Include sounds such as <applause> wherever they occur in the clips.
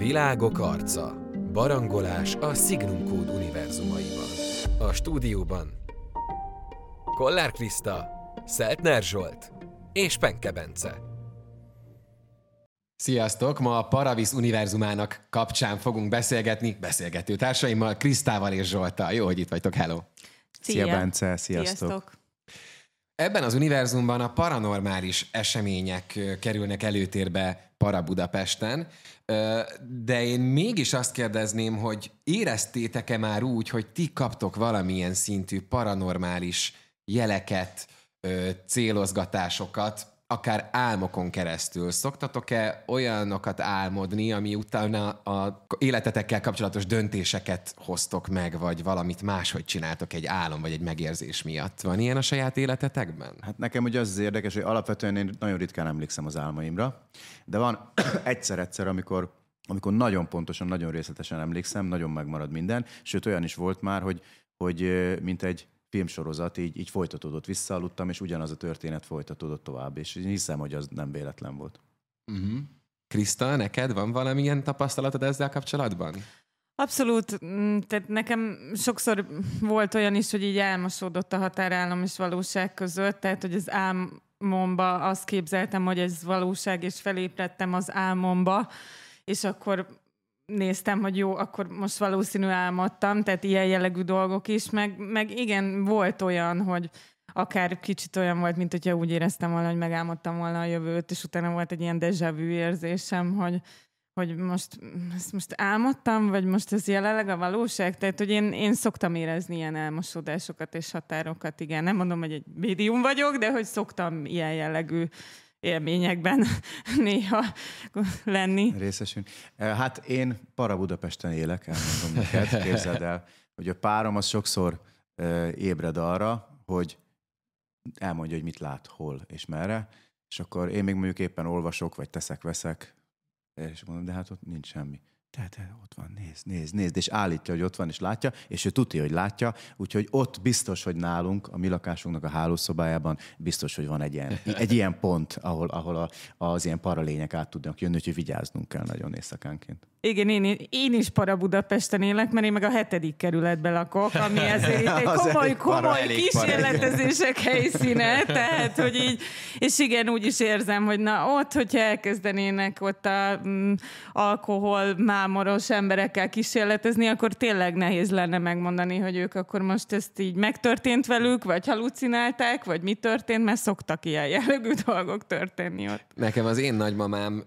Világok arca. Barangolás a Signum Code univerzumaiban. A stúdióban Kollár Kriszta, Szeltner Zsolt és Penke Bence. Sziasztok! Ma a Paravis univerzumának kapcsán fogunk beszélgetni beszélgető társaimmal, Krisztával és Zsoltal. Jó, hogy itt vagytok, hello! Szia, Szia Bence, sziasztok! sziasztok. Ebben az univerzumban a paranormális események kerülnek előtérbe Para Budapesten, de én mégis azt kérdezném, hogy éreztétek-e már úgy, hogy ti kaptok valamilyen szintű paranormális jeleket, célozgatásokat akár álmokon keresztül. Szoktatok-e olyanokat álmodni, ami utána a életetekkel kapcsolatos döntéseket hoztok meg, vagy valamit máshogy csináltok egy álom vagy egy megérzés miatt? Van ilyen a saját életetekben? Hát nekem ugye az az érdekes, hogy alapvetően én nagyon ritkán emlékszem az álmaimra, de van <clears throat> egyszer-egyszer, amikor amikor nagyon pontosan, nagyon részletesen emlékszem, nagyon megmarad minden, sőt olyan is volt már, hogy, hogy mint egy filmsorozat így, így folytatódott, visszaaludtam, és ugyanaz a történet folytatódott tovább, és hiszem, hogy az nem véletlen volt. Uh-huh. Krista, neked van valamilyen tapasztalatod ezzel kapcsolatban? Abszolút, mm, tehát nekem sokszor volt olyan is, hogy így elmosódott a határállam és valóság között, tehát hogy az álmomba azt képzeltem, hogy ez valóság, és feléprettem az álmomba, és akkor néztem, hogy jó, akkor most valószínű álmodtam, tehát ilyen jellegű dolgok is, meg, meg igen, volt olyan, hogy akár kicsit olyan volt, mint hogyha úgy éreztem volna, hogy megálmodtam volna a jövőt, és utána volt egy ilyen déjà vu érzésem, hogy, hogy most, ezt most álmodtam, vagy most ez jelenleg a valóság? Tehát, hogy én, én szoktam érezni ilyen elmosódásokat és határokat, igen. Nem mondom, hogy egy médium vagyok, de hogy szoktam ilyen jellegű élményekben <laughs> néha lenni. Részesünk. Hát én para Budapesten élek, elmondom neked, <laughs> képzeld el, hogy a párom az sokszor ébred arra, hogy elmondja, hogy mit lát, hol és merre, és akkor én még mondjuk éppen olvasok, vagy teszek, veszek, és mondom, de hát ott nincs semmi. Tehát ott van, nézd, nézd, nézd, és állítja, hogy ott van, és látja, és ő tudja, hogy látja, úgyhogy ott biztos, hogy nálunk, a mi lakásunknak a hálószobájában biztos, hogy van egy ilyen, egy ilyen pont, ahol, ahol a, az ilyen paralények át tudnak jönni, úgyhogy vigyáznunk kell nagyon éjszakánként. Igen, én, én is para Budapesten élek, mert én meg a hetedik kerületben lakok, ami <laughs> ezért itt egy komoly, komoly kísérletezések helyszíne, tehát, hogy így, és igen, úgy is érzem, hogy na ott, hogyha elkezdenének ott a mm, alkohol mámoros emberekkel kísérletezni, akkor tényleg nehéz lenne megmondani, hogy ők akkor most ezt így megtörtént velük, vagy halucinálták, vagy mi történt, mert szoktak ilyen jellegű <laughs> dolgok történni ott. Nekem az én nagymamám,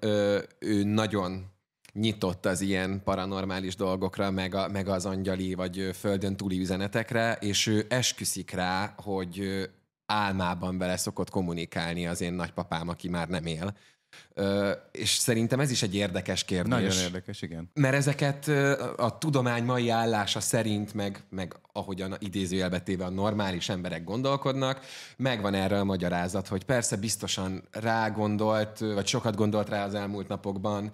ő nagyon nyitott az ilyen paranormális dolgokra, meg, a, meg az angyali vagy földön túli üzenetekre, és ő esküszik rá, hogy álmában vele szokott kommunikálni az én nagypapám, aki már nem él. Ö, és szerintem ez is egy érdekes kérdés. Nagyon érdekes, igen. Mert ezeket a tudomány mai állása szerint, meg, meg ahogyan idézőjelbetéve a normális emberek gondolkodnak, megvan erre a magyarázat, hogy persze biztosan rágondolt, vagy sokat gondolt rá az elmúlt napokban,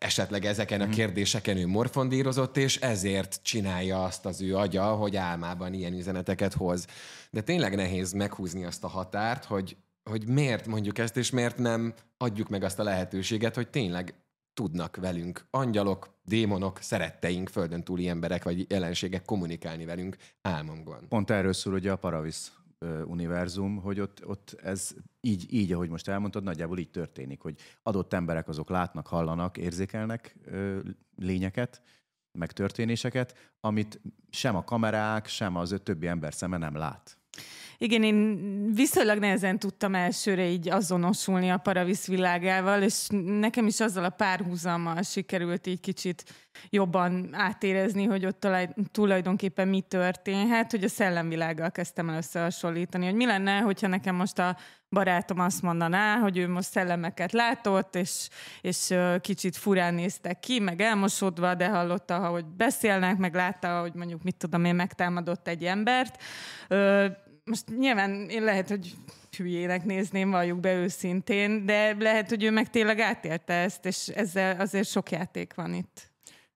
esetleg ezeken a mhm. kérdéseken ő morfondírozott, és ezért csinálja azt az ő agya, hogy álmában ilyen üzeneteket hoz. De tényleg nehéz meghúzni azt a határt, hogy, hogy miért mondjuk ezt, és miért nem adjuk meg azt a lehetőséget, hogy tényleg tudnak velünk angyalok, démonok, szeretteink, földön túli emberek vagy jelenségek kommunikálni velünk álmomban. Pont erről szól ugye a Paravis univerzum, hogy ott, ott ez így, így, ahogy most elmondtad, nagyjából így történik, hogy adott emberek azok látnak, hallanak, érzékelnek lényeket, meg történéseket, amit sem a kamerák, sem az többi ember szeme nem lát. Igen, én viszonylag nehezen tudtam elsőre így azonosulni a Paravisz világával, és nekem is azzal a párhuzammal sikerült így kicsit jobban átérezni, hogy ott tulajdonképpen mi történhet, hogy a szellemvilággal kezdtem el összehasonlítani, hogy mi lenne, hogyha nekem most a barátom azt mondaná, hogy ő most szellemeket látott, és, és kicsit furán néztek ki, meg elmosodva, de hallotta, hogy beszélnek, meg látta, hogy mondjuk mit tudom én, megtámadott egy embert most nyilván én lehet, hogy hülyének nézném, valljuk be őszintén, de lehet, hogy ő meg tényleg átélte ezt, és ezzel azért sok játék van itt.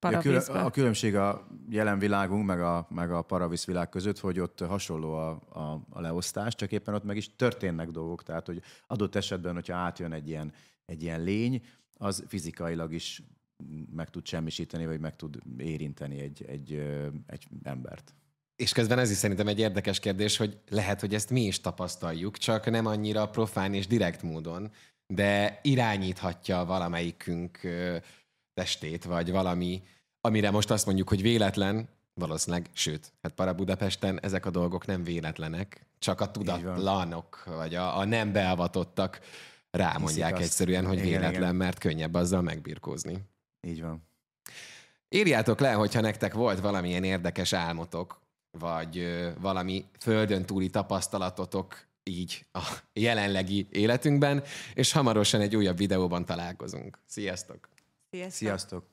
A, kül- a különbség a jelen világunk meg a, meg a paravisz világ között, hogy ott hasonló a, a, a leosztás, csak éppen ott meg is történnek dolgok, tehát hogy adott esetben, hogyha átjön egy ilyen, egy ilyen lény, az fizikailag is meg tud semmisíteni, vagy meg tud érinteni egy, egy, egy embert. És közben ez is szerintem egy érdekes kérdés, hogy lehet, hogy ezt mi is tapasztaljuk, csak nem annyira profán és direkt módon, de irányíthatja valamelyikünk testét, vagy valami, amire most azt mondjuk, hogy véletlen, valószínűleg, sőt, hát para Budapesten ezek a dolgok nem véletlenek, csak a tudatlanok, vagy a, a nem beavatottak rámondják Hiszik azt. egyszerűen, hogy Igen, véletlen, igen. mert könnyebb azzal megbirkózni. Így van. Írjátok le, hogyha nektek volt valamilyen érdekes álmotok, vagy valami földön túli tapasztalatotok így a jelenlegi életünkben, és hamarosan egy újabb videóban találkozunk. Sziasztok! Sziasztok. Sziasztok!